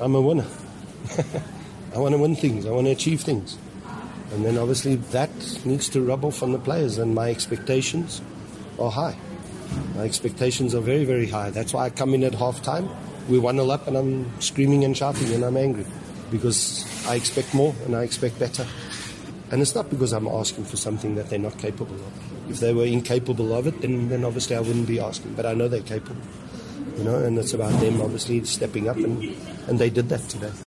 I'm a winner. I want to win things. I want to achieve things. And then obviously that needs to rub off on the players, and my expectations are high. My expectations are very, very high. That's why I come in at half time. We 1 0 up, and I'm screaming and shouting, and I'm angry because I expect more and I expect better. And it's not because I'm asking for something that they're not capable of. If they were incapable of it, then, then obviously I wouldn't be asking. But I know they're capable, you know, and it's about them obviously stepping up, and, and they did that today.